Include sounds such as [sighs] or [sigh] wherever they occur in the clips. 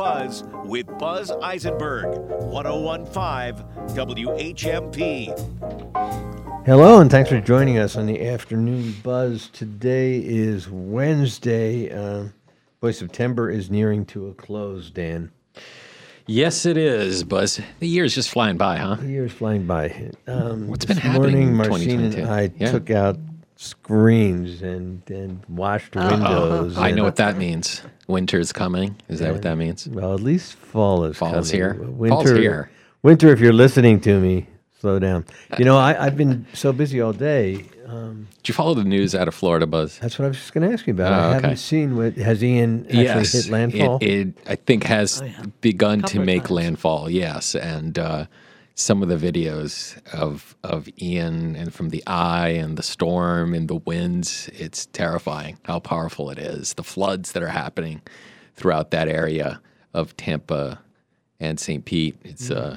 Buzz with Buzz Eisenberg, 1015 WHMP. Hello, and thanks for joining us on the afternoon buzz. Today is Wednesday. Uh, boy, September is nearing to a close, Dan. Yes, it is, Buzz. The year's just flying by, huh? The year's flying by. Um, What's this been happening morning, in Marcine and I Yeah. took out screens and, and washed windows. I and- know what that means. Winter's coming. Is that what that means? Well, at least fall is Fall is coming. here. Winter, Fall's here. Winter, if you're listening to me, slow down. You know, I, I've been so busy all day. Um, Did you follow the news out of Florida, Buzz? that's what I was just going to ask you about. Oh, I okay. haven't seen what has Ian actually yes, hit landfall. It, it I think has begun to make times. landfall. Yes, and uh, some of the videos of of Ian and from the eye and the storm and the winds. It's terrifying how powerful it is. The floods that are happening throughout that area of Tampa and St. Pete. It's uh,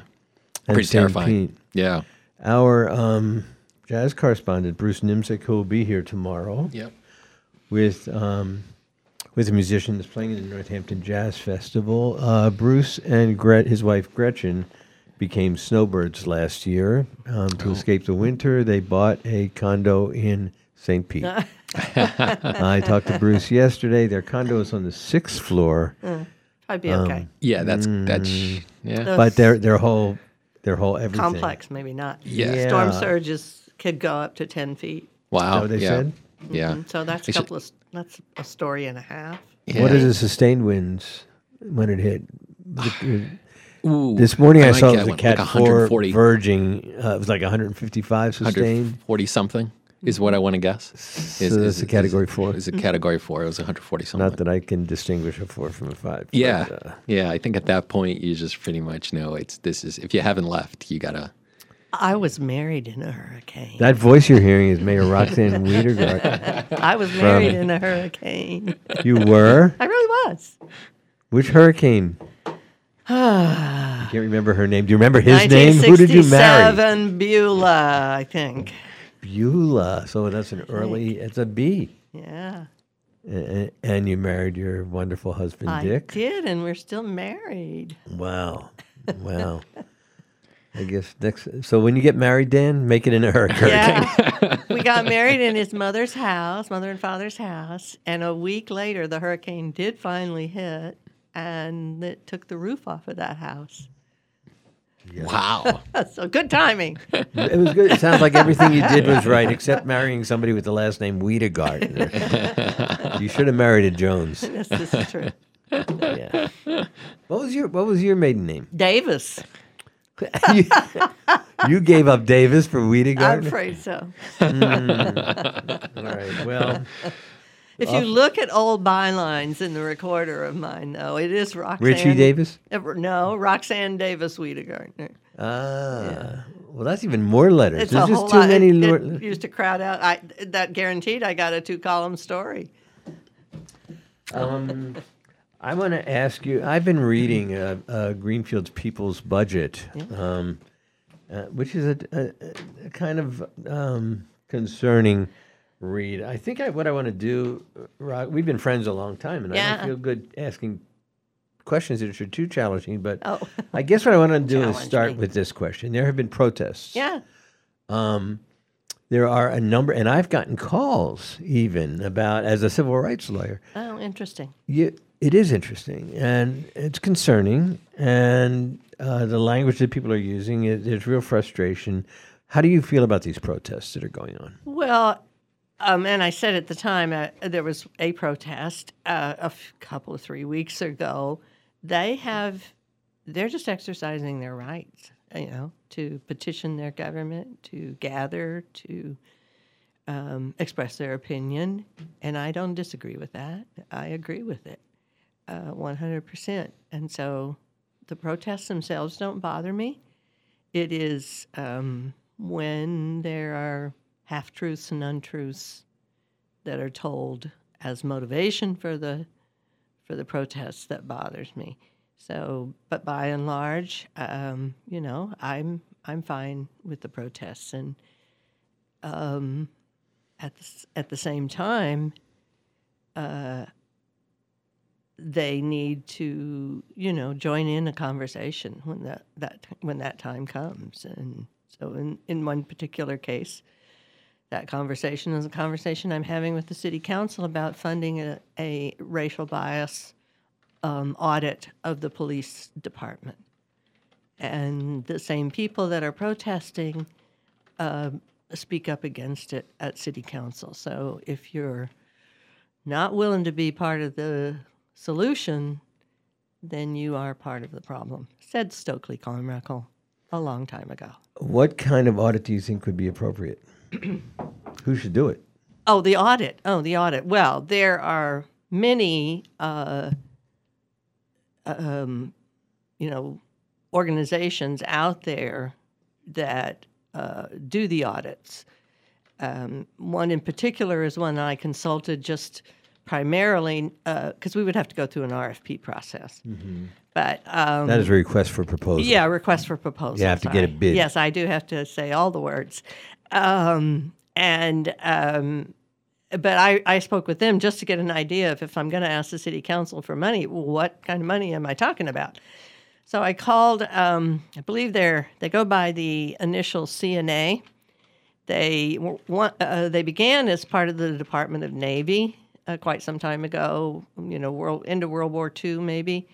pretty St. terrifying. Pete. Yeah. Our um, jazz correspondent Bruce Nimzik, who will be here tomorrow Yep. with um, with a musician that's playing in the Northampton Jazz Festival. Uh, Bruce and Gret, his wife Gretchen, became snowbirds last year. Um, to escape the winter, they bought a condo in St. Pete. [laughs] I talked to Bruce yesterday. Their condo is on the sixth floor, I'd be okay. Yeah, that's that's Mm. yeah. but their their whole their whole everything. Complex, maybe not. Yeah. Storm surges could go up to 10 feet. Wow. they yeah. said? Yeah. So that's a They should- couple of, that's a story and a half. What are the sustained winds when it hit? [sighs] Ooh, This morning I, like saw it that was a one, Cat like 4 140, verging. Uh, it was like 155 sustained. 140 something is what I want to guess. Is, So that's a category four. Is a category four? It was 140 something. Not that I can distinguish a 4 from a 5. but, yeah, uh, yeah. I think at that point you just pretty much know it's this is if you haven't left, you gotta. I was married in a hurricane. that voice you're hearing is Mayor Roxanne [laughs] Wiedergart. I was married in a hurricane. You were? I really was. Which hurricane? [sighs] I can't remember her name. Do you remember his name? Who did you marry? 1967 Beulah, I think. Beulah. So that's an early, it's a B. Yeah. And you married your wonderful husband, Dick. I Dick. did, and we're still married. Wow. Wow. I guess next. So when you get married, Dan, make it in a [laughs] hurricane. Yeah. [laughs] we got married in his mother's house, mother and father's house. And a week later, the hurricane did finally hit and it took the roof off of that house. Wow. [laughs] So good timing. It was good. It sounds like everything you did was right, except marrying somebody with the last name Wiedegard. [laughs] you should have married a Jones. this, this is true. Yeah. What was your What was your maiden name? Davis. you, [laughs] you gave up Davis for I'm afraid so. Hmm. All right. Well, If you look at old bylines in the recorder of mine, though, it is Roxanne. Richie Davis. No, Roxanne Davis Wedegartner. Ah. Well, that's even more letters. It's There's a just whole too lot. many. It, lor- it used to crowd out. I that guaranteed I got a two column story. Um, [laughs] I want to ask you. I've been reading uh, uh, Greenfield's People's Budget, um, uh, which is a, a, a kind of um, concerning read. I think I, what I want to do, Rock, we've been friends a long time, and I Yeah. don't feel good asking questions that are too challenging. But Oh. [laughs] I guess what I want to do is start with this question. There have been protests. Yeah. Um, there are a number, and I've gotten calls even about as a civil rights lawyer Oh, interesting. you, it is interesting and it's concerning and uh, the language that people are using it, there's real frustration how do you feel about these protests that are going on Well, um, and I said at the time uh, there was a protest uh, a f- couple of three weeks ago. They have, they're just exercising their rights, you know, to petition their government, to gather, to um, express their opinion, and I don't disagree with that. I agree with it, uh, one hundred percent. And so, the protests themselves don't bother me. It is um, when there are half truths and untruths that are told as motivation for the for the protests that bothers me. So, but by and large, um, you know, I'm I'm fine with the protests, and um, at the, at the same time, uh, they need to, you know, join in a conversation when that, that when that time comes. And so, in, in one particular case, that conversation is a conversation I'm having with the city council about funding a, a racial bias um, audit of the police department. And the same people that are protesting uh, speak up against it at city council. So if you're not willing to be part of the solution, then you are part of the problem, said Stokely Carmichael a long time ago. What kind of audit do you think would be appropriate? [clears throat] Who should do it? Oh, the audit. Oh, the audit. Well, there are many, uh, um, you know, organizations out there that uh, do the audits. Um, one in particular is one I consulted just primarily because we would have to go through an RFP process. But um, That is a request for proposal. yeah, request for proposal. You have to get a bid. Yes, I do have to say all the words. Um, and um, but I, I spoke with them just to get an idea of if I'm going to ask the city council for money, what kind of money am I talking about? So I called. Um, I believe they're they go by the initial CNA. They uh, they began as part of the Department of Navy uh, quite some time ago. You know, world into World War II maybe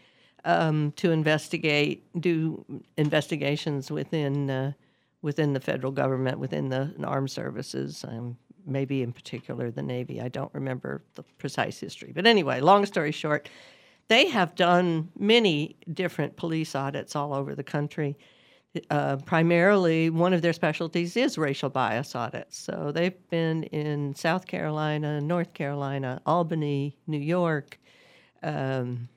um, to investigate, do investigations within uh, within the federal government, within the armed services, um, maybe in particular the Navy. I don't remember the precise history, but anyway, long story short, they have done many different police audits all over the country. Uh, primarily, one of their specialties is racial bias audits. So they've been in South Carolina, North Carolina, Albany, New York. Um,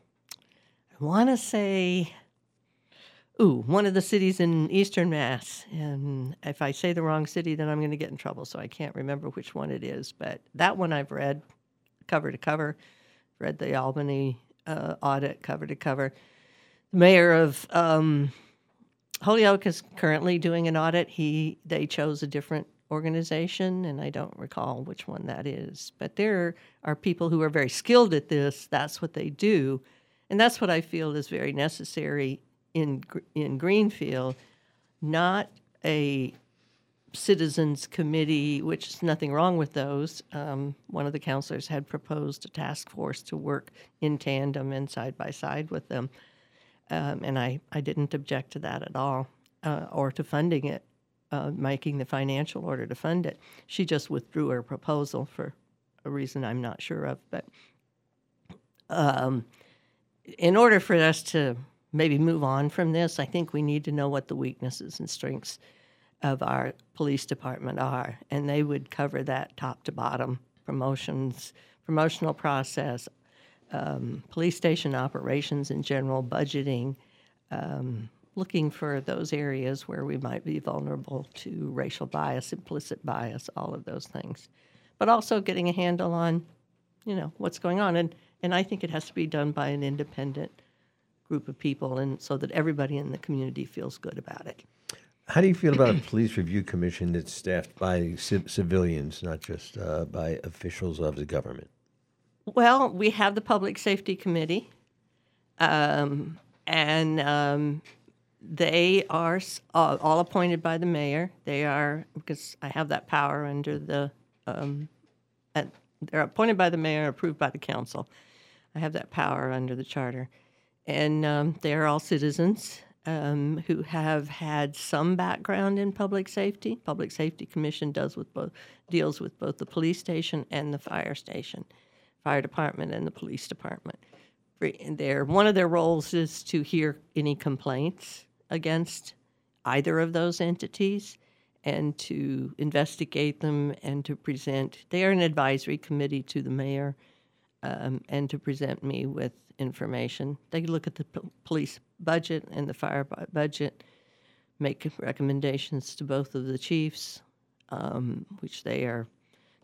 I want to say, ooh, one of the cities in Eastern Mass. And if I say the wrong city, then I'm going to get in trouble. So I can't remember which one it is. But that one I've read cover to cover. Read the Albany uh, audit cover to cover. The mayor of um, Holyoke is currently doing an audit. He they chose a different organization, and I don't recall which one that is. But there are people who are very skilled at this. That's what they do, and that's what I feel is very necessary in in Greenfield. Not a citizens committee, which is nothing wrong with those. Um, one of the counselors had proposed a task force to work in tandem and side by side with them um, and I, I didn't object to that at all, uh, or to funding it, uh, making the financial order to fund it. She just withdrew her proposal for a reason I'm not sure of. But um, in order for us to maybe move on from this, I think we need to know what the weaknesses and strengths of our police department are, and they would cover that top to bottom promotions, promotional process, um, police station operations in general, budgeting, um, looking for those areas where we might be vulnerable to racial bias, implicit bias, all of those things, but also getting a handle on, you know, what's going on, and and I think it has to be done by an independent group of people, and so that everybody in the community feels good about it. How do you feel about a police review commission that's staffed by civ- civilians, not just uh, by officials of the government? Well, we have the Public Safety Committee, um, and um, they are all, all appointed by the mayor. They are, because I have that power under the, um, and they're appointed by the mayor, approved by the council. I have that power under the charter. And um, they are all citizens um, who have had some background in public safety. Public Safety Commission does with both, deals with both the police station and the fire station fire department and the police department. Their one of their roles is to hear any complaints against either of those entities and to investigate them and to present. They are an advisory committee to the mayor um, and to present me with information. They look at the police budget and the fire bu- budget, make recommendations to both of the chiefs, um, which they are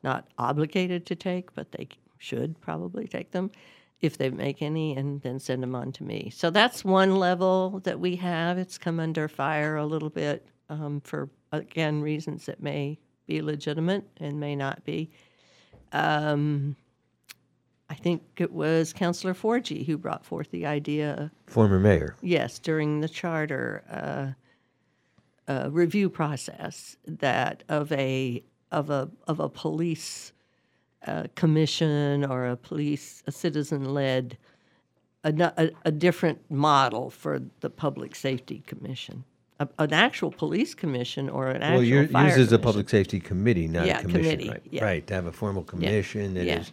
not obligated to take, but they should probably take them if they make any, and then send them on to me. So that's one level that we have. It's come under fire a little bit um, for, again, reasons that may be legitimate and may not be. Um, I think it was Councillor Forgey who brought forth the idea Former mayor. yes, during the charter uh, uh, review process, that of a of a of a police uh, commission or a police a citizen led a, a, a different model for the public safety commission, a, an actual police commission or an actual Well, your, fire yours is a public safety committee, not Yeah, a commission, committee, right? yeah. Right, to have a formal commission that yeah. is,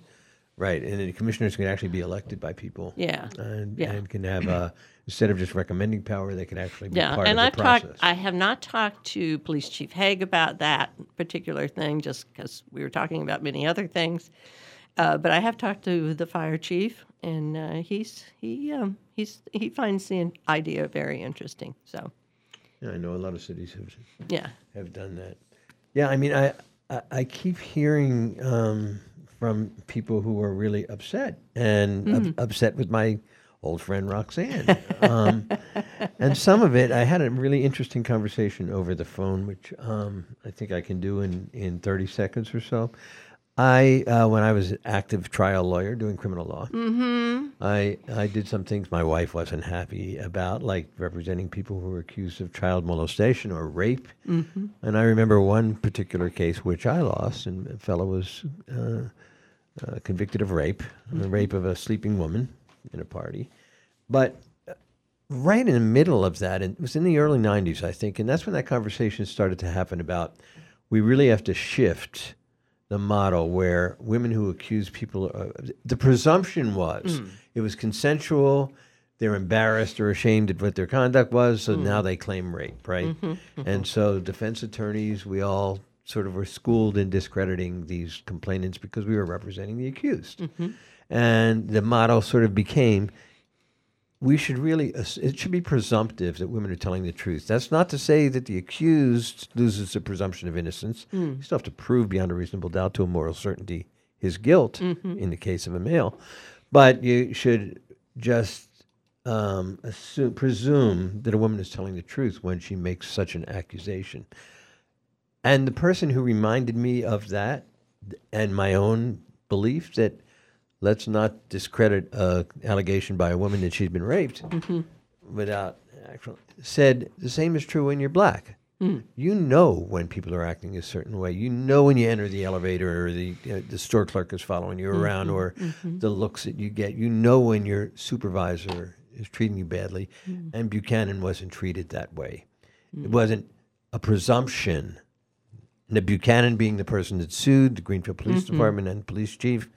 right, and the commissioners can actually be elected by people. Yeah, And, yeah. and can have, uh, instead of just recommending power, they can actually be Yeah, part and of the I've process. talked. I have not talked to Police Chief Haigh about that particular thing, just because we were talking about many other things. Uh, but I have talked to the fire chief, and uh, he's he um, he's he finds the idea very interesting. So Yeah, I know a lot of cities have yeah, have done that. Yeah, I mean, I I, I keep hearing um, from people who were really upset and Mm-hmm. upset with my old friend Roxanne. um, and some of it, I had a really interesting conversation over the phone, which um, I think I can do in in thirty seconds or so. I, uh, when I was an active trial lawyer doing criminal law, I I did some things my wife wasn't happy about, like representing people who were accused of child molestation or rape. Mm-hmm. And I remember one particular case which I lost, and a fellow was uh, uh, convicted of rape, the rape of a sleeping woman in a party. But uh, right in the middle of that, and it was in the early '90s, I think, and that's when that conversation started to happen about we really have to shift the model where women who accuse people, uh, the presumption was it was consensual, they're embarrassed or ashamed of what their conduct was, so now they claim rape, right? And so defense attorneys, we all sort of were schooled in discrediting these complainants because we were representing the accused. Mm-hmm. And the model sort of became we should really it should be presumptive that women are telling the truth. That's not to say that the accused loses the presumption of innocence. Mm. You still have to prove beyond a reasonable doubt to a moral certainty his guilt mm-hmm. in the case of a male. But you should just um, assume, presume that a woman is telling the truth when she makes such an accusation and the person who reminded me of that and my own belief that let's not discredit an allegation by a woman that she's been raped mm-hmm. without actual said the same is true when you're black. Mm. You know when people are acting a certain way. You know when you enter the elevator or the uh, the store clerk is following you mm-hmm. around or mm-hmm. the looks that you get. You know when your supervisor is treating you badly. Mm. And Buchanan wasn't treated that way. It mm. wasn't a presumption Buchanan, being the person that sued the Greenfield Police Department and police chief,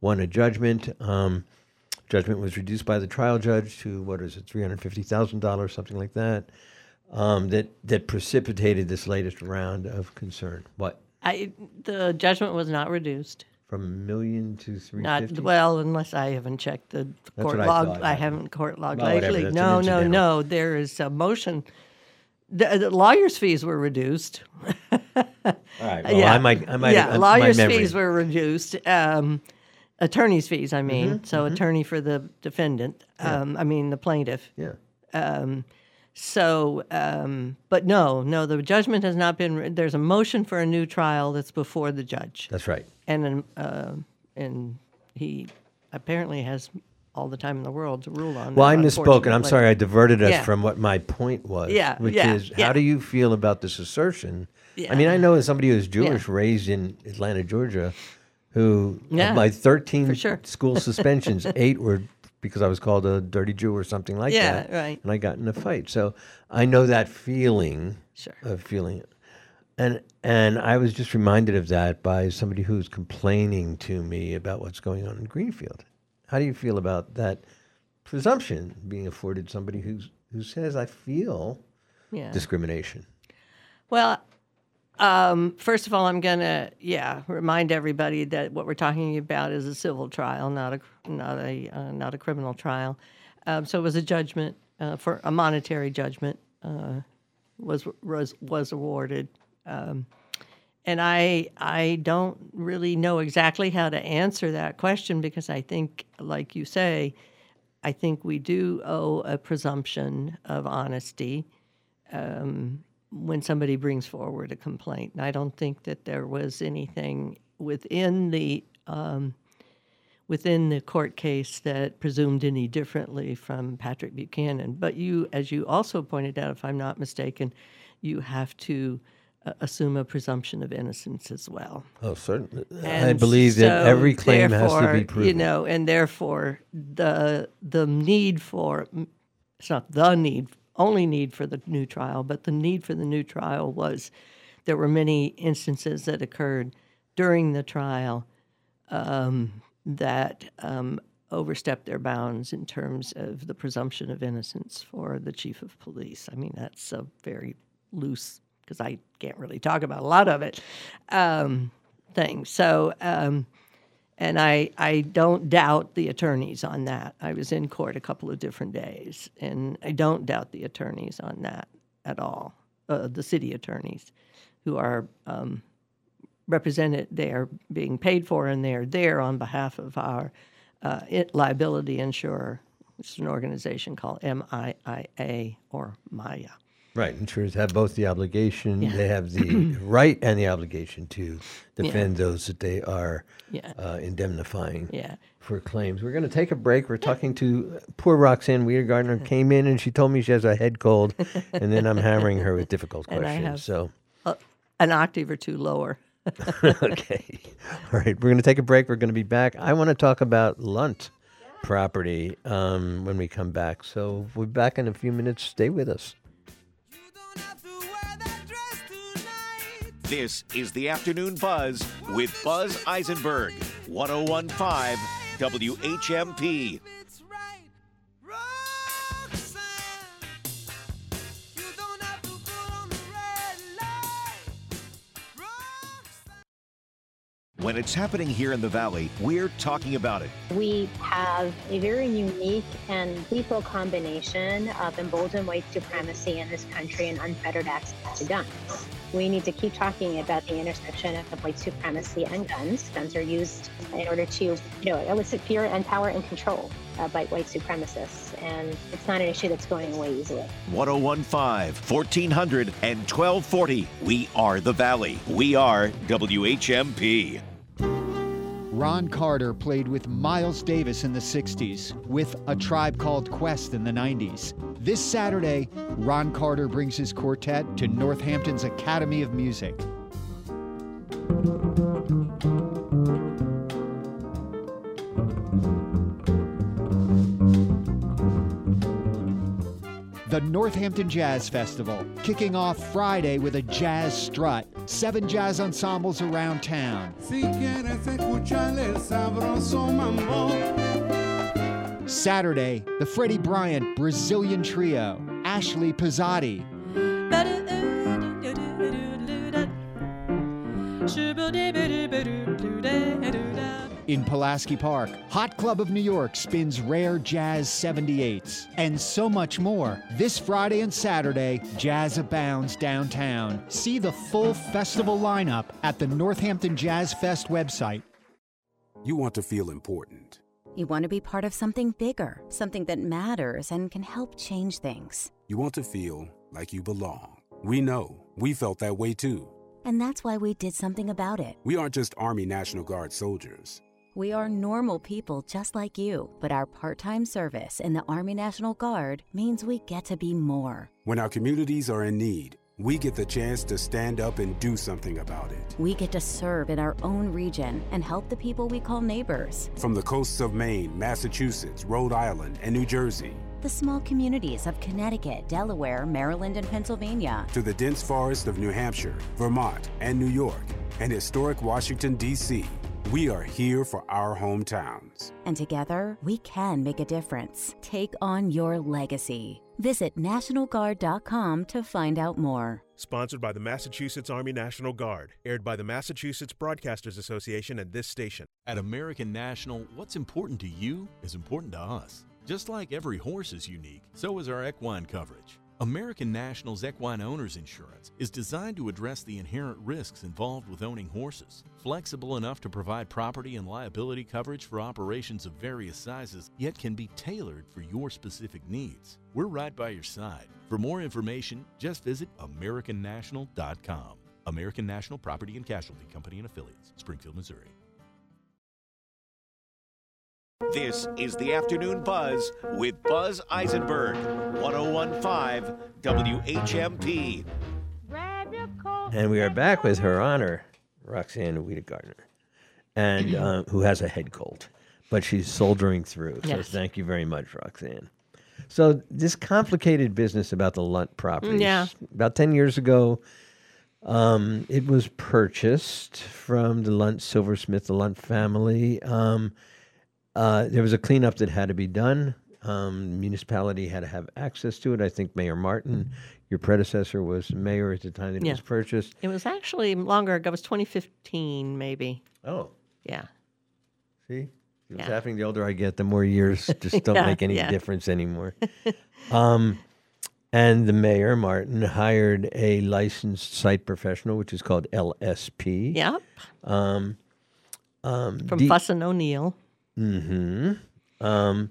won a judgment. Um, judgment was reduced by the trial judge to what is it, three hundred fifty thousand dollars, something like that. Um, that that precipitated this latest round of concern. What I the judgment was not reduced. from a million to three Not well, unless I haven't checked the court what I log. thought. I, haven't court logged Well, lately. that's No, no, no. There is a motion. The, the lawyers' fees were reduced. [laughs] All right. Well, yeah, I might. I might. yeah, uh, lawyers' fees were reduced. Um, attorneys' fees, I mean. Mm-hmm, So attorney for the defendant. Um, I mean the plaintiff. Yeah. So, um, but no, no, the judgment has not been. re- There's a motion for a new trial that's before the judge, That's right. and uh, and he apparently has all the time in the world to rule on. Well, I misspoke, and I'm sorry I diverted us Yeah. from what my point was. Yeah, which yeah, is how do you feel about this assertion? I mean, I know as somebody who's Jewish, raised in Atlanta, Georgia, who Yeah, my 13 sure. school [laughs] suspensions, eight were because I was called a dirty Jew or something like Yeah, that. right. And I got in a fight, so I know that feeling Sure. of feeling. it. And and I was just reminded of that by somebody who's complaining to me about what's going on in Greenfield. How do you feel about that presumption being afforded somebody who's who says I feel Yeah. discrimination? Well, um, first of all, I'm gonna yeah remind everybody that what we're talking about is a civil trial, not a not a uh, not a criminal trial. Um, so it was a judgment uh, for a monetary judgment uh, was was was awarded. Um, and I I don't really know exactly how to answer that question because I think, like you say, I think we do owe a presumption of honesty when somebody brings forward a complaint. And I don't think that there was anything within the um, within the court case that presumed any differently from Patrick Buchanan. But you, as you also pointed out, if I'm not mistaken, you have to assume a presumption of innocence as well. Oh, certainly. I And believe that every claim has to be proven. You know, and therefore the the need for it's not the need only need for the new trial, but the need for the new trial was there were many instances that occurred during the trial um, that um, overstepped their bounds in terms of the presumption of innocence for the chief of police. I mean, that's a very loose because I can't really talk about a lot of it um, thing. So, um, and I I don't doubt the attorneys on that. I was in court a couple of different days, and I don't doubt the attorneys on that at all. Uh, the city attorneys, who are um, represented, they are being paid for, and they are there on behalf of our uh, it, liability insurer, which is an organization called MIIA or Maya. Right, insurers have both the obligation, they have the [clears throat] right and the obligation to defend those that they are Yeah. uh, indemnifying Yeah. for claims. We're going to take a break. We're talking to poor Roxanne Wedegartner [laughs] came in and she told me she has a head cold, and then I'm hammering her with difficult [laughs] And I questions. have- So, Uh, an octave or two lower. [laughs] okay. All right, we're going to take a break. We're going to be back. I want to talk about Lunt property um, when we come back. So, we'll be back in a few minutes. Stay with us. This is the Afternoon Buzz with Buzz Eisenberg, 1015 WHMP. When it's happening here in the Valley, we're talking about it. We have a very unique and lethal combination of emboldened white supremacy in this country and unfettered access to guns. We need to keep talking about the intersection of white supremacy and guns. Guns are used in order to, you know, elicit fear and power and control uh, by white supremacists, and it's not an issue that's going away easily. 1015 1400 and 1240. We are the Valley. We are WHMP. Ron Carter played with Miles Davis in the 60s, with A Tribe Called Quest in the 90s. This Saturday, Ron Carter brings his quartet to Northampton's Academy of Music. The Northampton Jazz Festival, kicking off Friday with a jazz strut. Seven jazz ensembles around town. Si quieres escuchar el sabroso mambo. Saturday, the Freddie Bryant Brazilian Trio, Ashley Pezzotti, in Pulaski Park. Hot Club of New York spins rare jazz 78s, and so much more. This Friday and Saturday, jazz abounds downtown. See the full festival lineup at the Northampton Jazz Fest website. You want to feel important. You want to be part of something bigger, something that matters and can help change things. You want to feel like you belong. We know. We felt that way too. And that's why we did something about it. We aren't just Army National Guard soldiers. We are normal people just like you, but our part time service in the Army National Guard means we get to be more. When our communities are in need, we get the chance to stand up and do something about it. We get to serve in our own region and help the people we call neighbors. From the coasts of Maine, Massachusetts, Rhode Island, and New Jersey, The small communities of Connecticut, Delaware, Maryland, and Pennsylvania. to the dense forest of New Hampshire, Vermont, and New York, and historic Washington, D.C., we are here for our hometowns. And together, we can make a difference. Take on your legacy. Visit NationalGuard.com to find out more. Sponsored by the Massachusetts Army National Guard. Aired by the Massachusetts Broadcasters Association and this station. At American National, what's important to you is important to us. Just like every horse is unique, so is our equine coverage. American National's Equine Owners Insurance is designed to address the inherent risks involved with owning horses. Flexible enough to provide property and liability coverage for operations of various sizes, yet can be tailored for your specific needs. We're right by your side. For more information, just visit AmericanNational.com. American National Property and Casualty Company and Affiliates, Springfield, Missouri. This is the Afternoon Buzz with Buzz Eisenberg, 1015 WHMP. And we are back with her honor, Roxanne Wedegartner, and uh, who has a head cold, but she's soldiering through. So Yes. thank you very much, Roxanne. So this complicated business about the Lunt properties. Yeah. About ten years ago, um, it was purchased from the Lunt Silversmith, the Lunt family. Um, uh, there was a cleanup that had to be done. Um, municipality had to have access to it. I think Mayor Martin, your predecessor, was mayor at the time that it Yeah. was purchased. It was actually longer ago. It was 2015, maybe. Oh, Yeah. see, what's Yeah. happening? The older I get, the more years [laughs] just don't Yeah, make any yeah. difference anymore. [laughs] um, and the mayor Martin hired a licensed site professional, which is called LSP. Yep. Um, um, From D- Fuss and O'Neill. Hmm Um,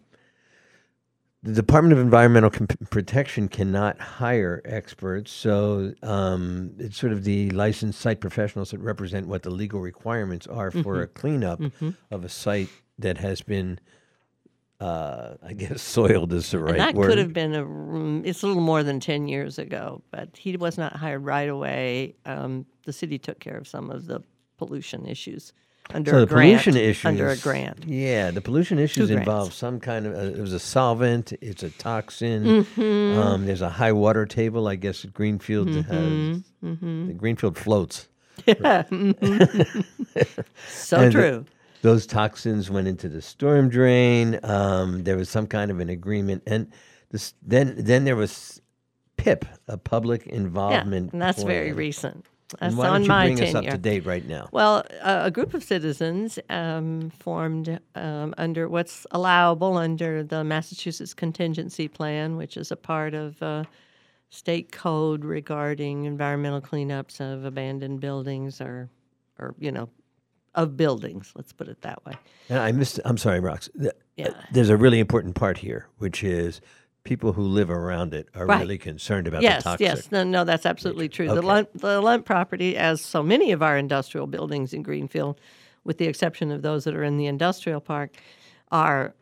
the Department of Environmental Com- Protection cannot hire experts, so um, it's sort of the licensed site professionals that represent what the legal requirements are for Mhm. a cleanup Mhm. of a site that has been, uh, I guess, [laughs] soiled is the right and that word. could have been a. It's a little more than ten years ago, but he was not hired right away. Um, the city took care of some of the pollution issues under so a the grant. pollution issues under a grant. Yeah, the pollution issues involve some kind of. Uh, it was a solvent. It's a toxin. Mhm. Um, there's a high water table. I guess Greenfield has. Mhm, mhm. Greenfield floats. [laughs] Yeah. mhm. so And the- true. those toxins went into the storm drain. Um, there was some kind of an agreement, and this, then then there was PIP, a public involvement. Yeah, and that's very plan. Recent. And That's why on don't you my bring tenure. us up to date right now? Well, a, a group of citizens um, formed um, under what's allowable under the Massachusetts Contingency Plan, which is a part of uh, state code regarding environmental cleanups of abandoned buildings or, or you know, of buildings. Let's put it that way. And I missed. I'm sorry, Rox. Th- Yeah. There's a really important part here, which is people who live around it are Right. really concerned about yes, the toxic. yes, no, no, that's absolutely true. The Okay. Lunt, the Lunt property, as so many of our industrial buildings in Greenfield, with the exception of those that are in the industrial park, are,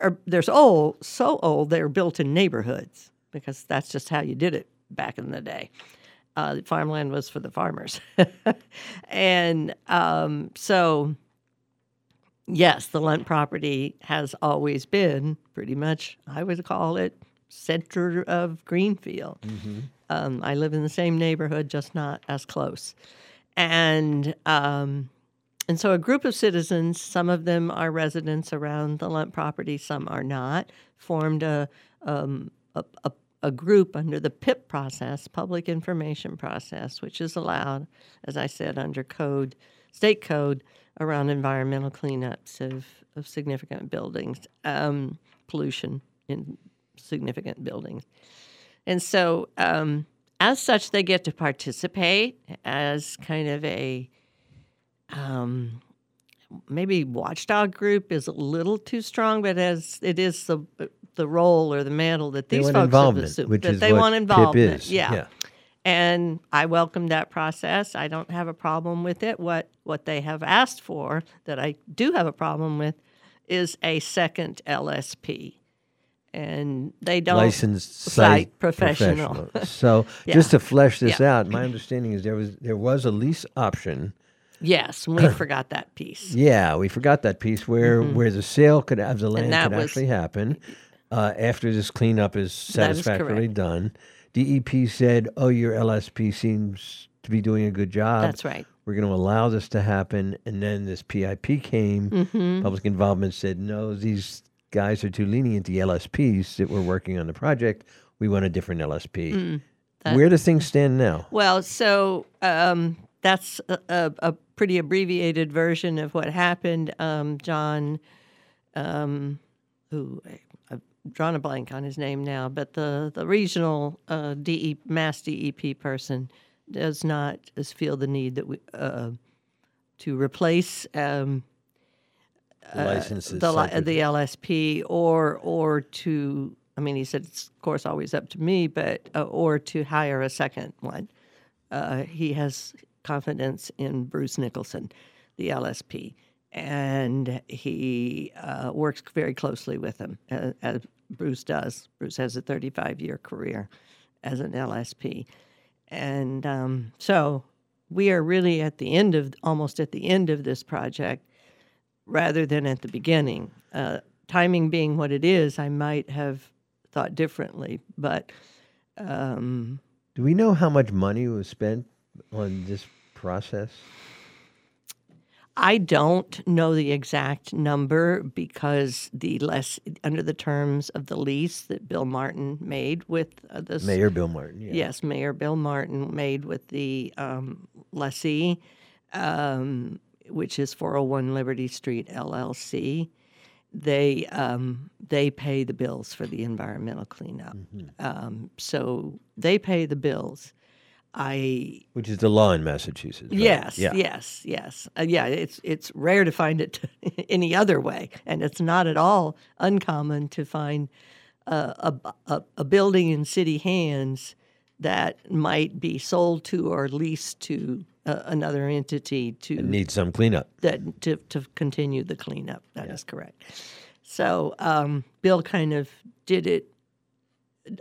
are there's old, so old they're built in neighborhoods because that's just how you did it back in the day. Uh, the farmland was for the farmers, [laughs] and um, so yes, the Lunt property has always been pretty much, I would call it, center of Greenfield. Um, I live in the same neighborhood, just not as close. And um, and so a group of citizens, some of them are residents around the Lunt property, some are not, formed a um, a, a, a group under the PIP process, public information process, which is allowed, as I said, under code, state code, around environmental cleanups of, of significant buildings, um, pollution in significant buildings. And so, um, as such, they get to participate as kind of a um, maybe watchdog group is a little too strong, but as it is the the role or the mantle that these folks have assumed which that is they what want involvement. is. Yeah. Yeah. And I welcome that process. I don't have a problem with it. What what they have asked for that I do have a problem with is a second LSP. And they don't licensed site professional. professional. so Yeah. [laughs] just to flesh this Yeah. out, my understanding is there was there was a lease option. Yes, we forgot that piece. [clears throat] Yeah, we forgot that piece where Mhm. where the sale could have the land could was- actually happen uh, after this cleanup is satisfactorily DEP said, "Oh, your LSP seems to be doing a good job. That's right. We're going to allow this to happen." And then this PIP came. Mhm. Public involvement said, "No, these guys are too lenient. The LSPs that were working on the project, we want a different LSP." Mm, that- Where do things stand now? Well, so um, that's a, a, a pretty abbreviated version of what happened. Um, John, um, who drawn a blank on his name now, but the the regional uh, DE, mass DEP person does not feel the need that we uh, to replace. Um, The licenses, the, li- the LSP, or or to, I mean, he said it's of course always up to me, but uh, or to hire a second one. Uh, he has confidence in Bruce Nicholson, the LSP, and he uh, works very closely with him, as, as Bruce does. Bruce has a 35 year career as an LSP. And um, so we are really at the end of, almost at the end of this project rather than at the beginning. Uh, timing being what it is, I might have thought differently, but. Um, Do we know how much money was spent on this process? I don't know the exact number because the less under the terms of the lease that Bill Martin made with uh, this Mayor Bill Martin. Yeah. Yes, Mayor Bill Martin made with the um, lessee, um, which is 401 Liberty Street LLC. They um, they pay the bills for the environmental cleanup, um, so they pay the bills. I Which is the law in Massachusetts. right? Yes, Yeah. yes, yes. Uh, yeah, it's it's rare to find it [laughs] any other way, and it's not at all uncommon to find uh, a, a a building in city hands that might be sold to or leased to uh, another entity to It needs some cleanup. that to to continue the cleanup. That is correct. So um, Bill kind of did it.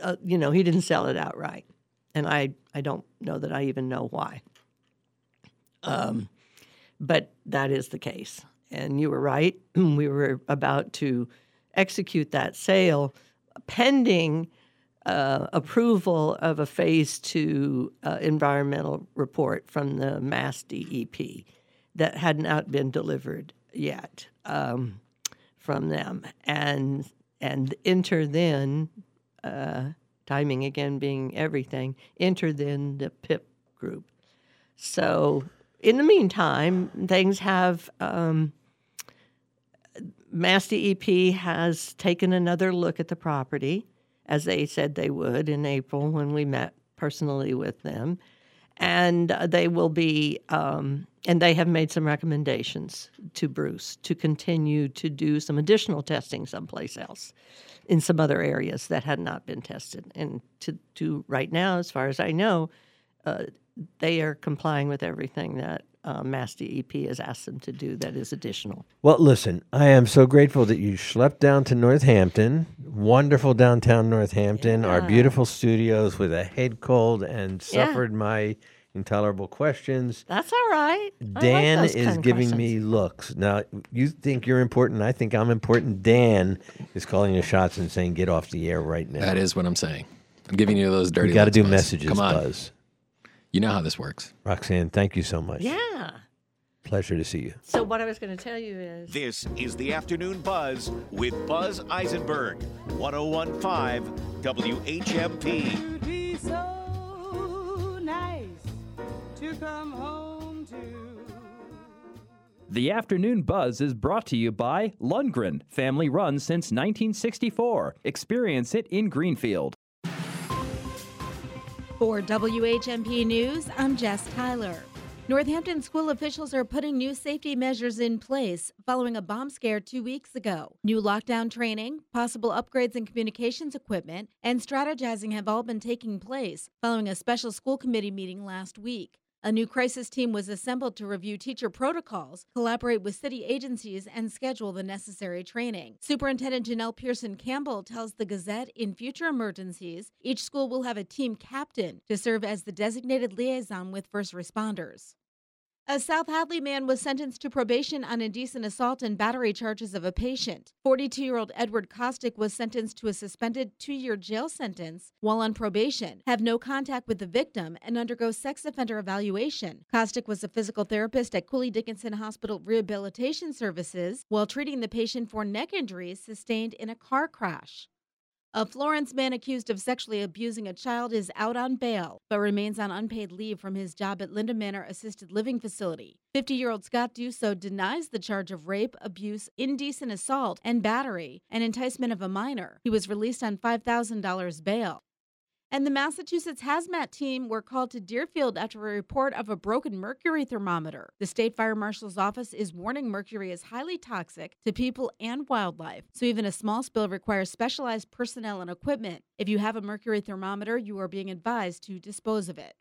Uh, you know, he didn't sell it outright, and I I don't know that I even know why. Um, but that is the case, and you were right. [clears throat] we were about to execute that sale, pending uh, approval of a phase two uh, environmental report from the Mass DEP that had not been delivered yet um, from them, and and enter then, uh, timing again being everything, enter then the PIP group. So in the meantime, things have. Um, Mass DEP has taken another look at the property, as they said they would in April when we met personally with them. And uh, they will be, um, and they have made some recommendations to Bruce to continue to do some additional testing someplace else in some other areas that had not been tested. And to, to right now, as far as I know, uh, they are complying with everything that uh, Mass DEP has asked them to do that is additional. Well, listen, I am so grateful that you schlepped down to Northampton, wonderful downtown Northampton, our beautiful studios with a head cold and Yeah. suffered my intolerable questions. That's all right. I like Dan those is kind of giving questions. me looks. Now, you think you're important. I think I'm important. Dan is calling the shots and saying, get off the air right now. That is what I'm saying. I'm giving you those dirty. You got to do Buzz. messages, Come on. Buzz. You know how this works. Roxanne, thank you so much. Yeah. Pleasure to see you. So what I was going to tell you is This is the Afternoon Buzz with Buzz Eisenberg, 1015 WHMP. To come home to. The afternoon buzz is brought to you by Lundgren, family run since 1964. Experience it in Greenfield. For WHMP News, I'm Jess Tyler. Northampton school officials are putting new safety measures in place following a bomb scare two weeks ago. New lockdown training, possible upgrades in communications equipment, and strategizing have all been taking place following a special school committee meeting last week. A new crisis team was assembled to review teacher protocols, collaborate with city agencies, and schedule the necessary training. Superintendent Janelle Pearson Campbell tells the Gazette in future emergencies, each school will have a team captain to serve as the designated liaison with first responders. A South Hadley man was sentenced to probation on indecent assault and battery charges of a patient. 42 year old Edward Kostick was sentenced to a suspended two year jail sentence while on probation, have no contact with the victim, and undergo sex offender evaluation. Kostick was a physical therapist at Cooley Dickinson Hospital Rehabilitation Services while treating the patient for neck injuries sustained in a car crash. A Florence man accused of sexually abusing a child is out on bail, but remains on unpaid leave from his job at Linda Manor Assisted Living Facility. 50 year old Scott Duso denies the charge of rape, abuse, indecent assault, and battery, and enticement of a minor. He was released on $5,000 bail. And the Massachusetts hazmat team were called to Deerfield after a report of a broken mercury thermometer. The state fire marshal's office is warning mercury is highly toxic to people and wildlife, so even a small spill requires specialized personnel and equipment. If you have a mercury thermometer, you are being advised to dispose of it.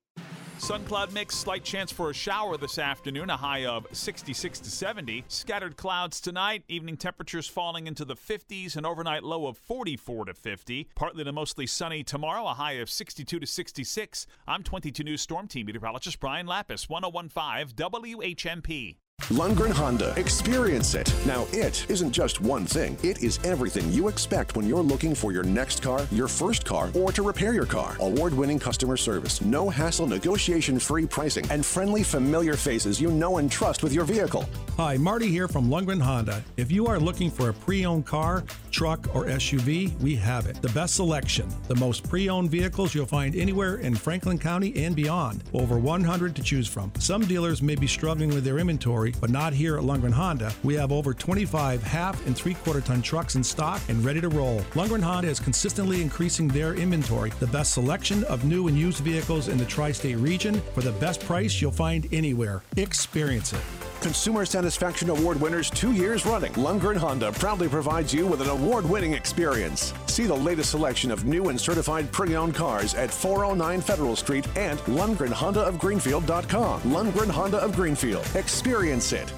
Sun cloud mix, slight chance for a shower this afternoon, a high of 66 to 70. Scattered clouds tonight, evening temperatures falling into the 50s, an overnight low of 44 to 50. Partly to mostly sunny tomorrow, a high of 62 to 66. I'm 22 News Storm Team meteorologist Brian Lapis, 1015 WHMP. Lundgren Honda. Experience it. Now, it isn't just one thing, it is everything you expect when you're looking for your next car, your first car, or to repair your car. Award winning customer service, no hassle, negotiation free pricing, and friendly, familiar faces you know and trust with your vehicle. Hi, Marty here from Lundgren Honda. If you are looking for a pre owned car, truck, or SUV, we have it. The best selection, the most pre owned vehicles you'll find anywhere in Franklin County and beyond. Over 100 to choose from. Some dealers may be struggling with their inventory but not here at Lundgren Honda. We have over 25 half and three quarter ton trucks in stock and ready to roll. Lundgren Honda is consistently increasing their inventory, the best selection of new and used vehicles in the tri state region for the best price you'll find anywhere. Experience it. Consumer Satisfaction Award winners two years running, Lundgren Honda proudly provides you with an award winning experience. See the latest selection of new and certified pre owned cars at 409 Federal Street and LundgrenHondaofGreenfield.com. Lundgren Honda of Greenfield. Experience it.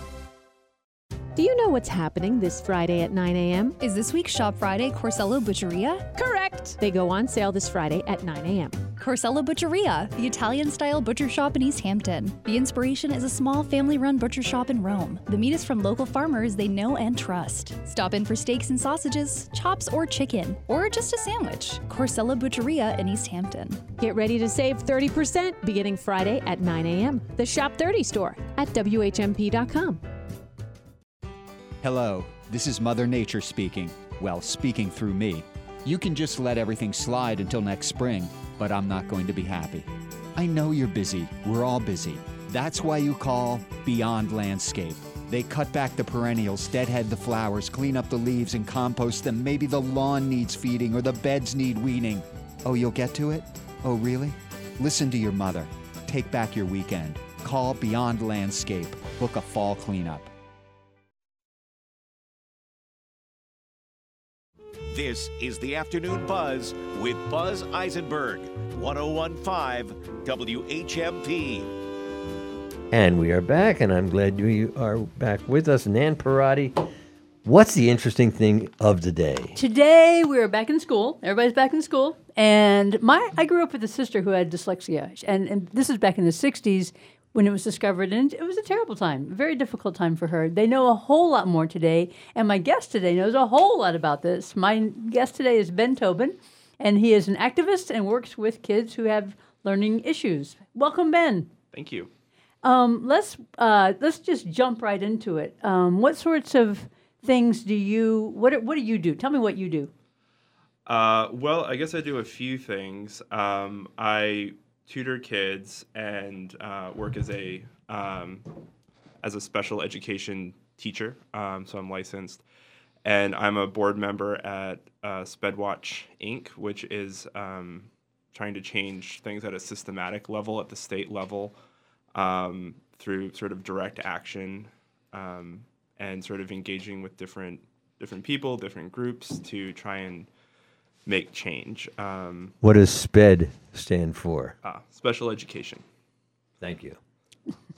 Do you know what's happening this Friday at 9 a.m.? Is this week's Shop Friday Corsello Butcheria? Correct! They go on sale this Friday at 9 a.m. Corsello Butcheria, the Italian style butcher shop in East Hampton. The inspiration is a small family run butcher shop in Rome. The meat is from local farmers they know and trust. Stop in for steaks and sausages, chops or chicken, or just a sandwich. Corsello Butcheria in East Hampton. Get ready to save 30% beginning Friday at 9 a.m. The Shop 30 store at WHMP.com. Hello, this is Mother Nature speaking. Well, speaking through me. You can just let everything slide until next spring, but I'm not going to be happy. I know you're busy. We're all busy. That's why you call Beyond Landscape. They cut back the perennials, deadhead the flowers, clean up the leaves, and compost them. Maybe the lawn needs feeding or the beds need weeding. Oh, you'll get to it? Oh, really? Listen to your mother. Take back your weekend. Call Beyond Landscape. Book a fall cleanup. This is the Afternoon Buzz with Buzz Eisenberg, 1015 WHMP. And we are back, and I'm glad you are back with us. Nan Parati, what's the interesting thing of the day? Today we are back in school. Everybody's back in school, and my I grew up with a sister who had dyslexia, and, and this is back in the '60s when it was discovered, and it was a terrible time, a very difficult time for her. They know a whole lot more today, and my guest today knows a whole lot about this. My guest today is Ben Tobin, and he is an activist and works with kids who have learning issues. Welcome, Ben. Thank you. Um, let's uh, let's just jump right into it. Um, what sorts of things do you what what do you do? Tell me what you do. Uh, well, I guess I do a few things. Um, I tutor kids and uh, work as a um, as a special education teacher. Um, so I'm licensed, and I'm a board member at uh, SpedWatch Inc., which is um, trying to change things at a systematic level at the state level um, through sort of direct action um, and sort of engaging with different different people, different groups to try and make change. Um, What does SPED stand for? ah, special education. Thank you.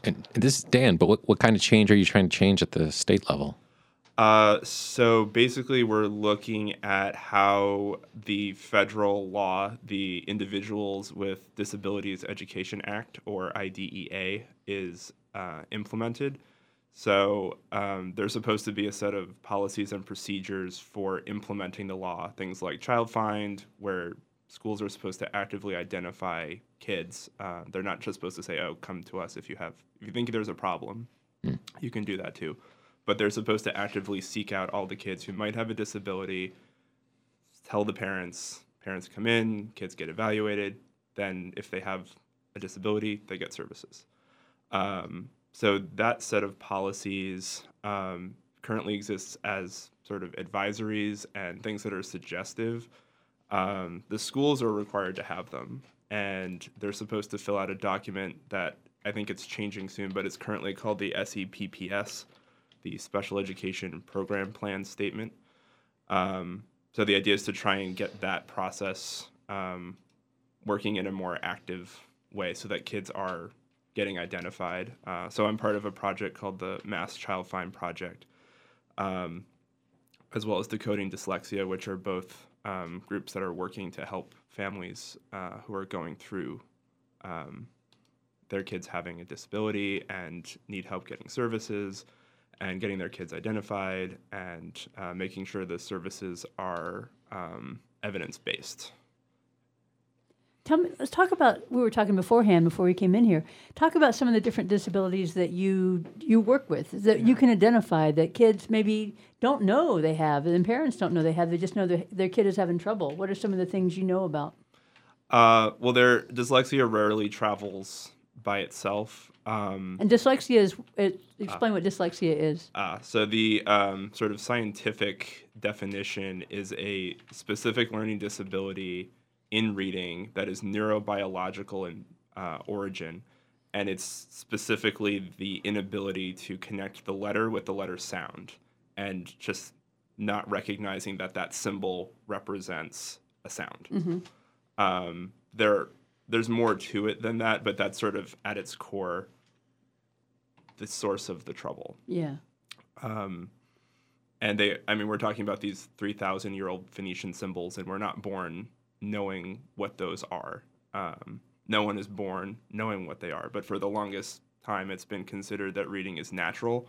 And this is Dan, but what, what kind of change are you trying to change at the state level? Uh, so basically, we're looking at how the federal law, the Individuals with Disabilities Education Act, or IDEA, is uh, implemented. So um, there's supposed to be a set of policies and procedures for implementing the law. Things like child find, where schools are supposed to actively identify kids. Uh, they're not just supposed to say, "Oh, come to us if you have if you think there's a problem." You can do that too, but they're supposed to actively seek out all the kids who might have a disability. Tell the parents. Parents come in. Kids get evaluated. Then, if they have a disability, they get services. Um, so that set of policies um, currently exists as sort of advisories and things that are suggestive. Um, the schools are required to have them, and they're supposed to fill out a document that I think it's changing soon, but it's currently called the SEPPS, the Special Education Program Plan Statement. Um, so the idea is to try and get that process um, working in a more active way so that kids are getting identified. Uh, so I'm part of a project called the Mass Child Find Project, um, as well as Decoding Dyslexia, which are both um, groups that are working to help families uh, who are going through um, their kids having a disability and need help getting services and getting their kids identified and uh, making sure the services are um, evidence based. Tell me, let's talk about. We were talking beforehand before we came in here. Talk about some of the different disabilities that you you work with that you can identify that kids maybe don't know they have, and parents don't know they have. They just know their their kid is having trouble. What are some of the things you know about? Uh, well, their dyslexia rarely travels by itself. Um, And dyslexia is. It, explain what dyslexia is. Uh, so the um, sort of scientific definition is a specific learning disability in reading that is neurobiological in uh, origin, and it's specifically the inability to connect the letter with the letter sound, and just not recognizing that that symbol represents a sound. Mhm. Um, there, there's more to it than that, but that's sort of at its core the source of the trouble. Yeah. Um, and they, I mean, we're talking about these 3,000 year old Phoenician symbols, and we're not born knowing what those are. Um, no one is born knowing what they are, but for the longest time, it's been considered that reading is natural,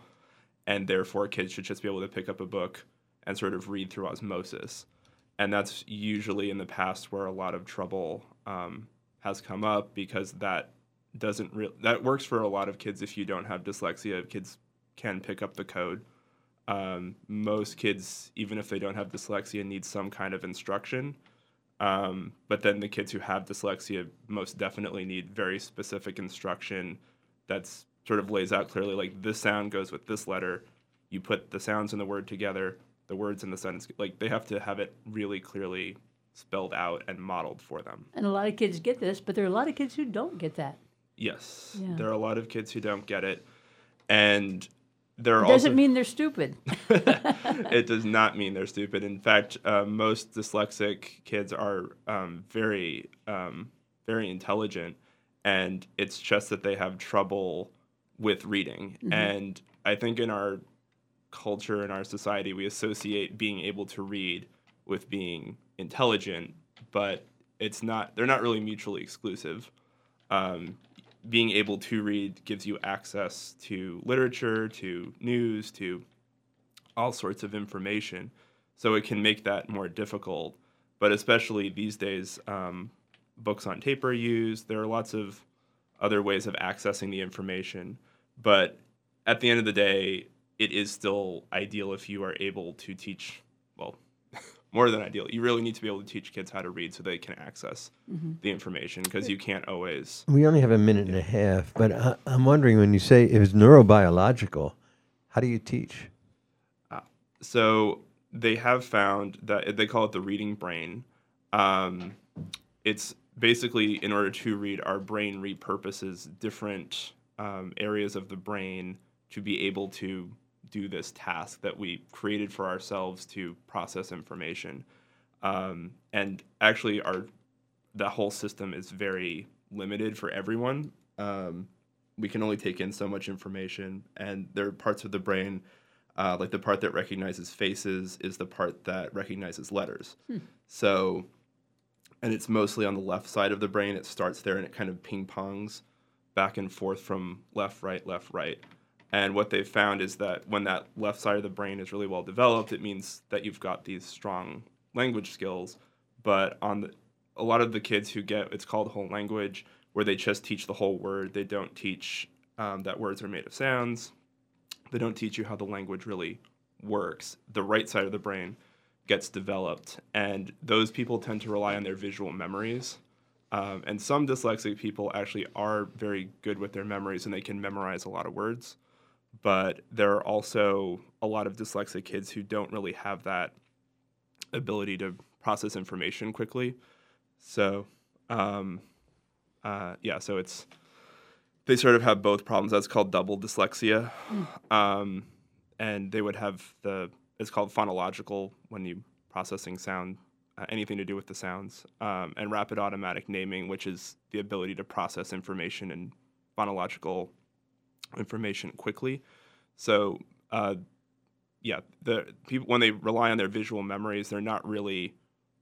and therefore kids should just be able to pick up a book and sort of read through osmosis. And that's usually in the past where a lot of trouble um, has come up because that doesn't really that works for a lot of kids if you don't have dyslexia kids can pick up the code um, most kids even if they don't have dyslexia need some kind of instruction um, but then the kids who have dyslexia most definitely need very specific instruction that's sort of lays out clearly like this sound goes with this letter you put the sounds in the word together the words in the sentence like they have to have it really clearly spelled out and modeled for them And a lot of kids get this, but there are a lot of kids who don't get that. Yes. Yeah. There are a lot of kids who don't get it. And there It doesn't also mean they're stupid. [laughs] it does not mean they're stupid. In fact, uh, most dyslexic kids are um, very, um, very intelligent, and it's just that they have trouble with reading. Mhm. And I think in our culture, in our society, we associate being able to read with being intelligent, but it's not. They're not really mutually exclusive. Um, being able to read gives you access to literature, to news, to all sorts of information. So it can make that more difficult. But especially these days, um, books on tape are used. There are lots of other ways of accessing the information. But at the end of the day, it is still ideal if you are able to teach, well, [laughs] more than ideal. You really need to be able to teach kids how to read so they can access Mhm. the information because you can't always. We only have a minute and a half, but I, I'm wondering when you say it was neurobiological, how do you teach? So they have found that they call it the reading brain. Um, it's basically in order to read, our brain repurposes different um, areas of the brain to be able to do this task that we created for ourselves to process information. Um, and actually, our the whole system is very limited for everyone. Um, we can only take in so much information, and there are parts of the brain, uh, like the part that recognizes faces, is the part that recognizes letters. Hmm. So, and it's mostly on the left side of the brain. It starts there and it kind of ping pongs back and forth from left, right, left, right. And what they've found is that when that left side of the brain is really well developed, it means that you've got these strong language skills. But on the, a lot of the kids who get it's called whole language, where they just teach the whole word, they don't teach um, that words are made of sounds. They don't teach you how the language really works. The right side of the brain gets developed, and those people tend to rely on their visual memories. Um, and some dyslexic people actually are very good with their memories and they can memorize a lot of words. But there are also a lot of dyslexic kids who don't really have that ability to process information quickly. So, um, uh, yeah, so it's they sort of have both problems. That's called double dyslexia, um, and they would have the it's called phonological when you processing sound uh, anything to do with the sounds, um, and rapid automatic naming, which is the ability to process information and phonological information quickly. So, uh, yeah, the people when they rely on their visual memories, they're not really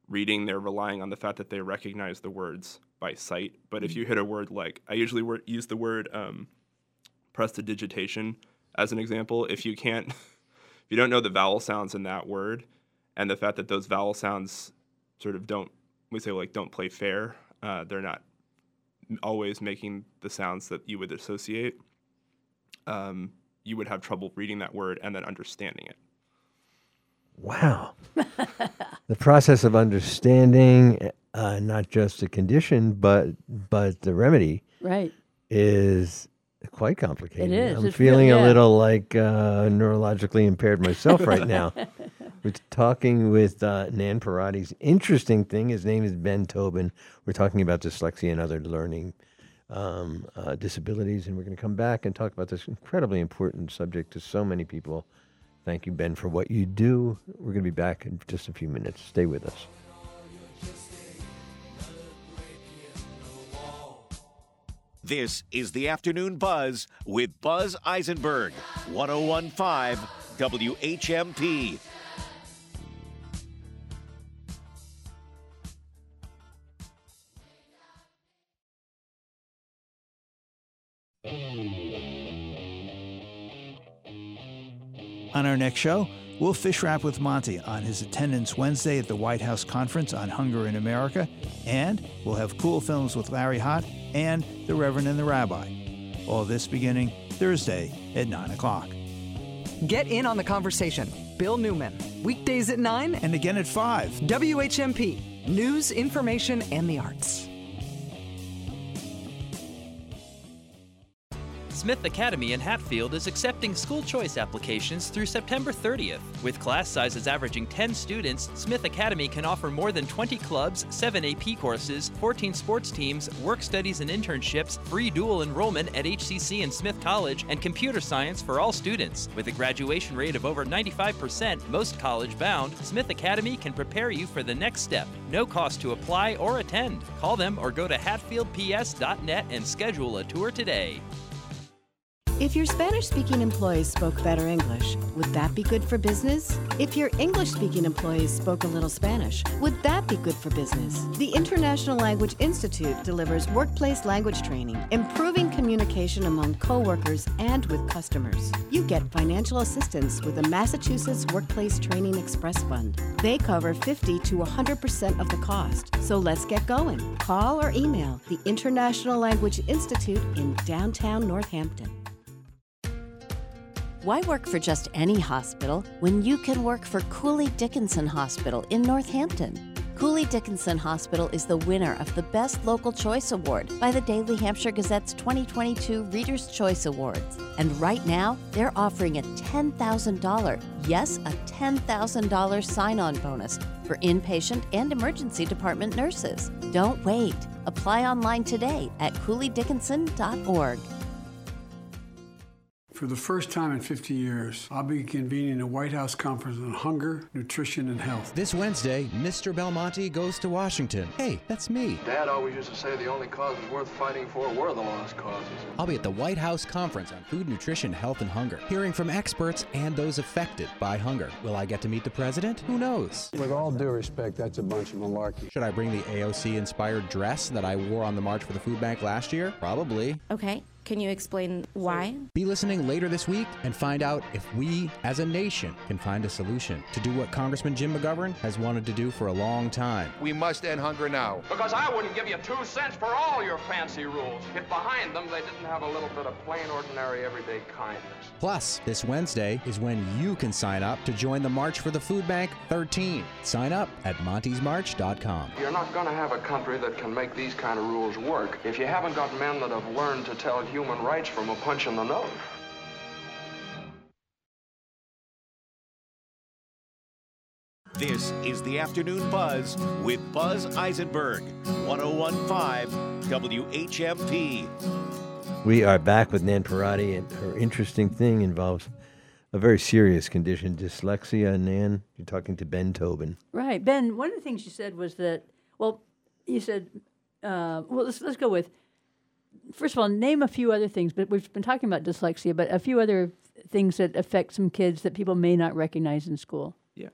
reading; they're relying on the fact that they recognize the words by sight. But if you hit a word like I usually wor- use the word um, prestidigitation as an example, if you can't, [laughs] if you don't know the vowel sounds in that word, and the fact that those vowel sounds sort of don't we say like don't play fair, uh, they're not always making the sounds that you would associate. Um, you would have trouble reading that word and then understanding it. Wow. [laughs] the process of understanding uh, not just the condition, but but the remedy, Right. is quite complicated. It is. I'm It's feeling really- a yeah. little like uh, neurologically impaired myself [laughs] right now. We're talking with uh, Nan Parati's interesting thing. His name is Ben Tobin. We're talking about dyslexia and other learning um, uh, disabilities, and we're going to come back and talk about this incredibly important subject to so many people. Thank you, Ben, for what you do. We're going to be back in just a few minutes. Stay with us. This is the Afternoon Buzz with Buzz Eisenberg, 1015 WHMP. On our next show, we'll fish wrap with Monte on his attendance Wednesday at the White House Conference on Hunger in America, and we'll have cool films with Larry Hott and the Reverend and the Rabbi. All this beginning Thursday at 9 o'clock. Get in on the conversation. Bill Newman, weekdays at 9 and again at 5. WHMP, news, information, and the arts. Smith Academy in Hatfield is accepting school choice applications through September 30th. With class sizes averaging 10 students, Smith Academy can offer more than 20 clubs, 7 AP courses, 14 sports teams, work studies and internships, free dual enrollment at HCC and Smith College, and computer science for all students. With a graduation rate of over 95%, most college bound, Smith Academy can prepare you for the next step. No cost to apply or attend. Call them or go to hatfieldps.net and schedule a tour today. If your Spanish speaking employees spoke better English, would that be good for business? If your English speaking employees spoke a little Spanish, would that be good for business? The International Language Institute delivers workplace language training, improving communication among coworkers and with customers. You get financial assistance with the Massachusetts Workplace Training Express Fund. They cover 50 to 100% of the cost. So let's get going. Call or email the International Language Institute in downtown Northampton. Why work for just any hospital when you can work for Cooley Dickinson Hospital in Northampton? Cooley Dickinson Hospital is the winner of the Best Local Choice Award by the Daily Hampshire Gazette's 2022 Reader's Choice Awards. And right now, they're offering a $10,000, yes, a $10,000 sign on bonus for inpatient and emergency department nurses. Don't wait. Apply online today at CooleyDickinson.org. For the first time in 50 years, I'll be convening a White House conference on hunger, nutrition, and health. This Wednesday, Mr. Belmonte goes to Washington. Hey, that's me. Dad always used to say the only causes worth fighting for were the lost causes. I'll be at the White House Conference on Food, Nutrition, Health, and Hunger, hearing from experts and those affected by hunger. Will I get to meet the president? Who knows? With all due respect, that's a bunch of malarkey. Should I bring the AOC inspired dress that I wore on the March for the Food Bank last year? Probably. Okay, can you explain why? Be listening later this week and find out if we, as a nation, can find a solution to do what Congressman Jim McGovern has wanted to do for a long time. We must end hunger now. Because I wouldn't give you two cents for all your fancy rules if behind them they didn't have a little bit of plain, ordinary, everyday kindness. Plus, this Wednesday is when you can sign up to join the March for the Food Bank 13. Sign up at montesmarch.com. You're not going to have a country that can make these kind of rules work if you haven't got men that have learned to tell human rights from a punch in the nose. This is the Afternoon Buzz with Buzz Eisenberg, 1015 WHMP. We are back with Nan Parati, and her interesting thing involves a very serious condition, dyslexia. Nan, you're talking to Ben Tobin. Right, Ben. One of the things you said was that. Well, you said. Uh, well, let's let's go with. First of all, name a few other things. But we've been talking about dyslexia, but a few other things that affect some kids that people may not recognize in school. Yeah.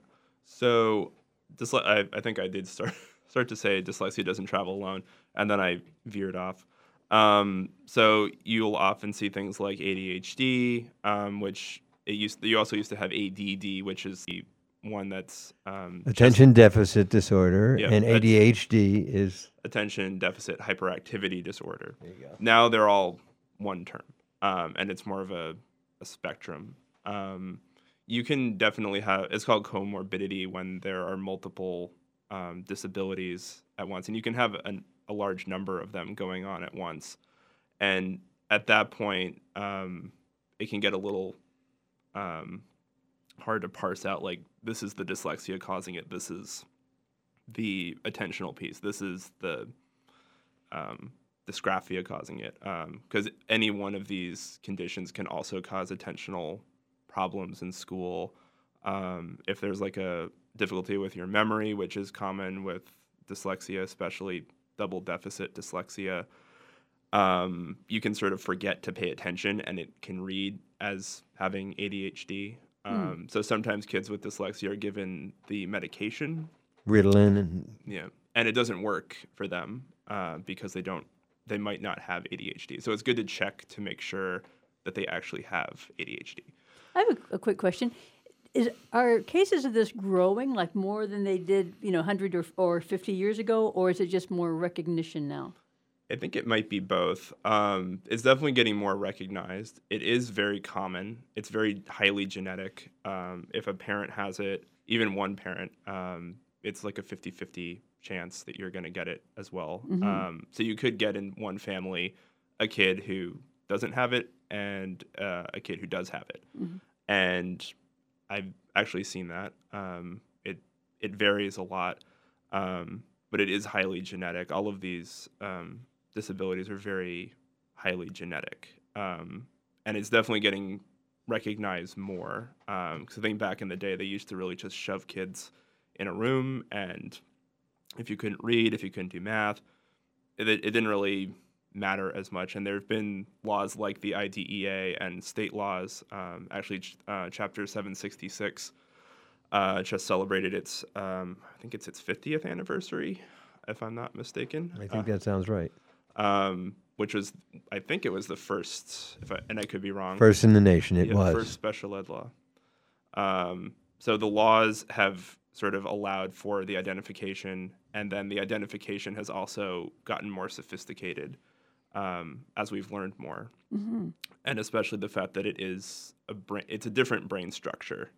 So, dysle- I, I think I did start [laughs] start to say dyslexia doesn't travel alone, and then I veered off. Um, so you'll often see things like ADHD, um, which it used. You also used to have ADD, which is the one that's um, just- Attention deficit disorder Yeah, and ADHD is attention deficit hyperactivity disorder. There you go. Now they're all one term, um, and it's more of a, a spectrum. Um, you can definitely have it's called comorbidity when there are multiple um, disabilities at once, and you can have an, a large number of them going on at once. And at that point, um, it can get a little um, hard to parse out. Like this is the dyslexia causing it. This is the attentional piece. This is the um, dysgraphia causing it. Because any one of these conditions can also cause attentional problems in school. Um, if there's like a difficulty with your memory, which is common with dyslexia, especially double deficit dyslexia, um, you can sort of forget to pay attention and it can read as having ADHD. Hmm. Um, So sometimes kids with dyslexia are given the medication Ritalin and yeah, and it doesn't work for them uh, because they don't, they might not have ADHD. So it's good to check to make sure that they actually have ADHD. I have a, a quick question. Is are cases of this growing like more than they did, you know, hundred or or fifty years ago, or is it just more recognition now? I think it might be both. Um, it's definitely getting more recognized. It is very common. It's very highly genetic. Um, if a parent has it, even one parent, um, it's like a 50 50 chance that you're going to get it as well. Mhm. Um, so you could get in one family a kid who doesn't have it and uh, a kid who does have it. Mhm. And I've actually seen that. Um, it, it varies a lot, um, but it is highly genetic. All of these um, disabilities are very highly genetic. Um, and it's definitely getting recognized more. Because I think back in the day, they used to really just shove kids in a room, and if you couldn't read, if you couldn't do math, it, it didn't really matter as much. And there have been laws like the IDEA and state laws. Um, actually, ch- uh, Chapter 766 uh, just celebrated its, um, I think it's its 50th anniversary, if I'm not mistaken. I think Uh, that sounds right. Um, which was I think it was the first, if I, and I could be wrong. First in the nation, it Yeah, was. first special ed law. Um, so the laws have sort of allowed for the identification, and then the identification has also gotten more sophisticated um, as we've learned more, Mhm. and especially the fact that it is a brain, it's a different brain structure,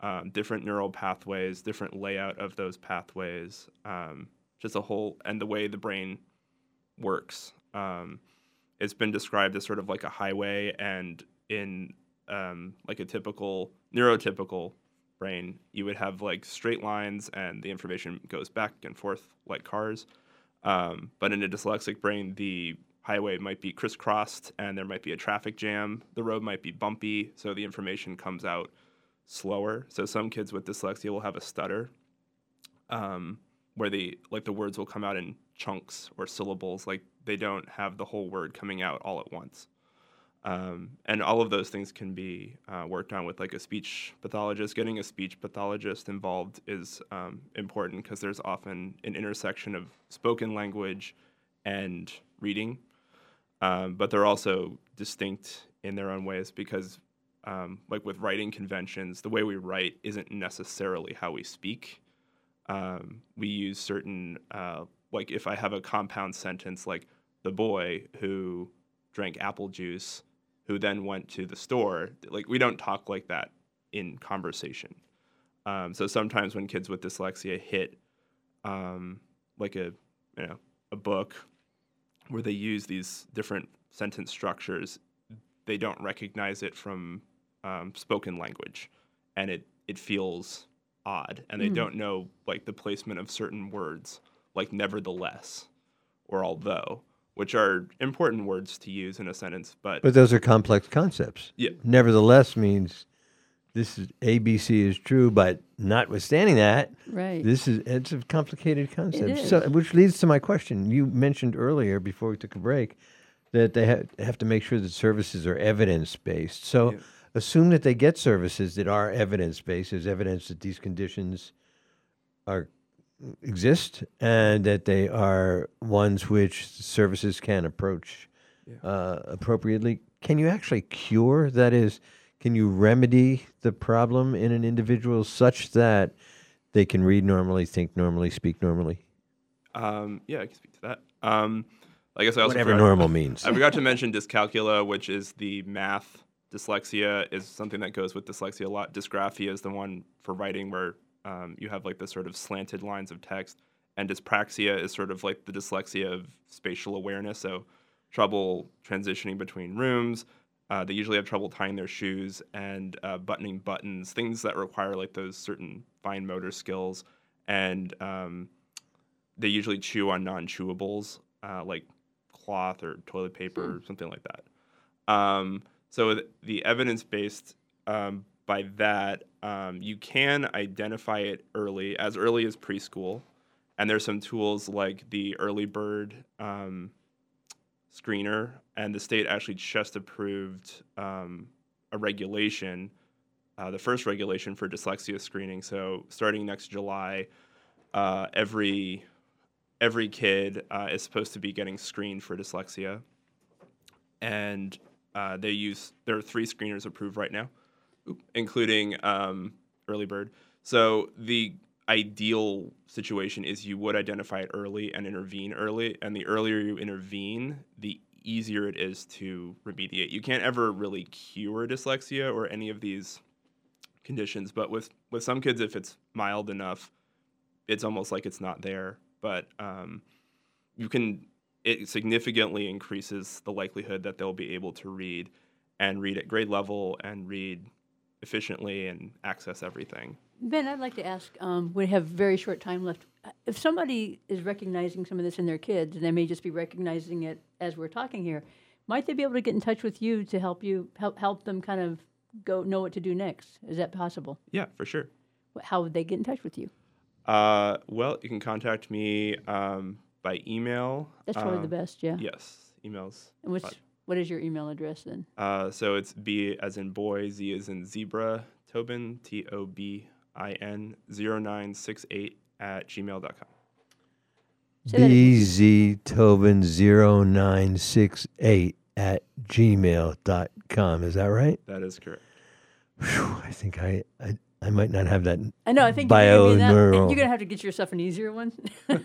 um, different neural pathways, different layout of those pathways, um, just a whole, and the way the brain works. Um, it's been described as sort of like a highway, and in um, like a typical neurotypical brain, you would have like straight lines, and the information goes back and forth like cars. Um, but in a dyslexic brain, the highway might be crisscrossed, and there might be a traffic jam. The road might be bumpy, so the information comes out slower. So some kids with dyslexia will have a stutter, um, where the like the words will come out in chunks or syllables, like they don't have the whole word coming out all at once. Um, and all of those things can be uh, worked on with like a speech pathologist. Getting a speech pathologist involved is um, important because there's often an intersection of spoken language and reading, um, but they're also distinct in their own ways because, um, like with writing conventions, the way we write isn't necessarily how we speak. Um, we use certain, uh, like if I have a compound sentence like the boy who drank apple juice, who then went to the store, like we don't talk like that in conversation. Um, so sometimes when kids with dyslexia hit um, like a you know a book where they use these different sentence structures, they don't recognize it from um, spoken language, and it it feels odd, and they Mm. don't know like the placement of certain words, like nevertheless or although, which are important words to use in a sentence, but But those are complex concepts. Yeah. Nevertheless means this is ABC is true, but notwithstanding that, Right. This is it's a complicated concept. is. So, which leads to my question. You mentioned earlier before we took a break that they ha- have to make sure that services are evidence based. So, assume that they get services that are evidence based. There's evidence that these conditions are exist and that they are ones which services can approach uh, appropriately. Can you actually cure? That is, can you remedy the problem in an individual such that they can read normally, think normally, speak normally? Um, yeah, I can speak to that. Um, I guess I also Whatever forgot- normal means. I forgot to mention dyscalculia, which is the math dyslexia, is something that goes with dyslexia a lot. Dysgraphia is the one for writing where um, you have like the sort of slanted lines of text, and dyspraxia is sort of like the dyslexia of spatial awareness. So trouble transitioning between rooms. Uh, they usually have trouble tying their shoes and uh, buttoning buttons, things that require like those certain fine motor skills. And um, they usually chew on non-chewables uh, like cloth or toilet paper or something like that. Um, so the evidence-based um, by that um, you can identify it early, as early as preschool, and there's some tools like the Early Bird um, screener, and the state actually just approved um, a regulation, uh, the first regulation for dyslexia screening. So starting next July, uh, every every kid uh, is supposed to be getting screened for dyslexia, and uh, they use there are three screeners approved right now, including um, Early Bird. So the ideal situation is you would identify it early and intervene early, and the earlier you intervene, the easier it is to remediate. You can't ever really cure dyslexia or any of these conditions, but with with some kids, if it's mild enough, it's almost like it's not there. But um, you can it significantly increases the likelihood that they'll be able to read and read at grade level and read efficiently and access everything. Ben, I'd like to ask. Um, we have very short time left. If somebody is recognizing some of this in their kids, and they may just be recognizing it as we're talking here, might they be able to get in touch with you to help you help help them kind of go know what to do next? Is that possible? Yeah, for sure. How would they get in touch with you? Uh, well, you can contact me um, by email. That's probably the Um, best, yeah. Yes, emails. And. What is your email address then? Uh, so it's B as in boy, Z as in zebra, Tobin, T O B I N 0968 at gmail.com. BZ Tobin 0968 at gmail.com. Is that right? That is correct. Whew, I think I, I I might not have that I know. I think bio give me that- neural. you're gonna have to get yourself an easier one. [laughs]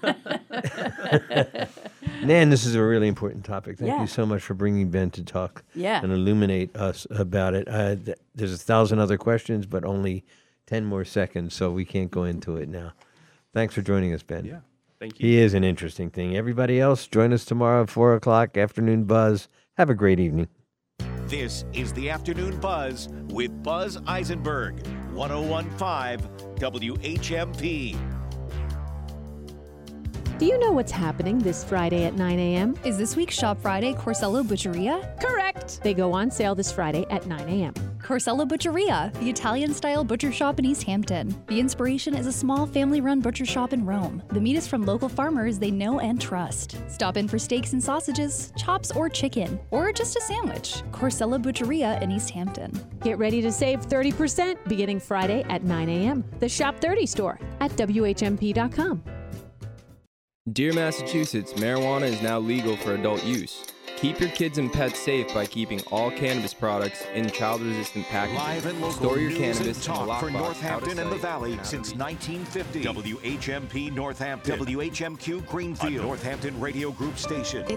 [laughs] Nan, this is a really important topic. Thank Yeah. you so much for bringing Ben to talk Yeah. and illuminate us about it. Uh, th- there's a thousand other questions, but only 10 more seconds, so we can't go into it now. Thanks for joining us, Ben. Yeah, thank you. He is an interesting thing. Everybody else, join us tomorrow at 4 o'clock, afternoon buzz. Have a great evening. This is the Afternoon Buzz with Buzz Eisenberg, 1015 WHMP. Do you know what's happening this Friday at 9 a.m.? Is this week's Shop Friday Corsello Butcheria? Correct. They go on sale this Friday at 9 a.m. Corsello Butcheria, the Italian style butcher shop in East Hampton. The inspiration is a small family run butcher shop in Rome. The meat is from local farmers they know and trust. Stop in for steaks and sausages, chops or chicken, or just a sandwich. Corsello Butcheria in East Hampton. Get ready to save 30% beginning Friday at 9 a.m. The Shop 30 store at WHMP.com. Dear Massachusetts, marijuana is now legal for adult use. Keep your kids and pets safe by keeping all cannabis products in child-resistant packaging. Live and local Store your news cannabis and in a talk for lockbox out of Northampton and the Valley out since 1950. WHMP Northampton. WHMQ Greenfield. A Northampton Radio Group station.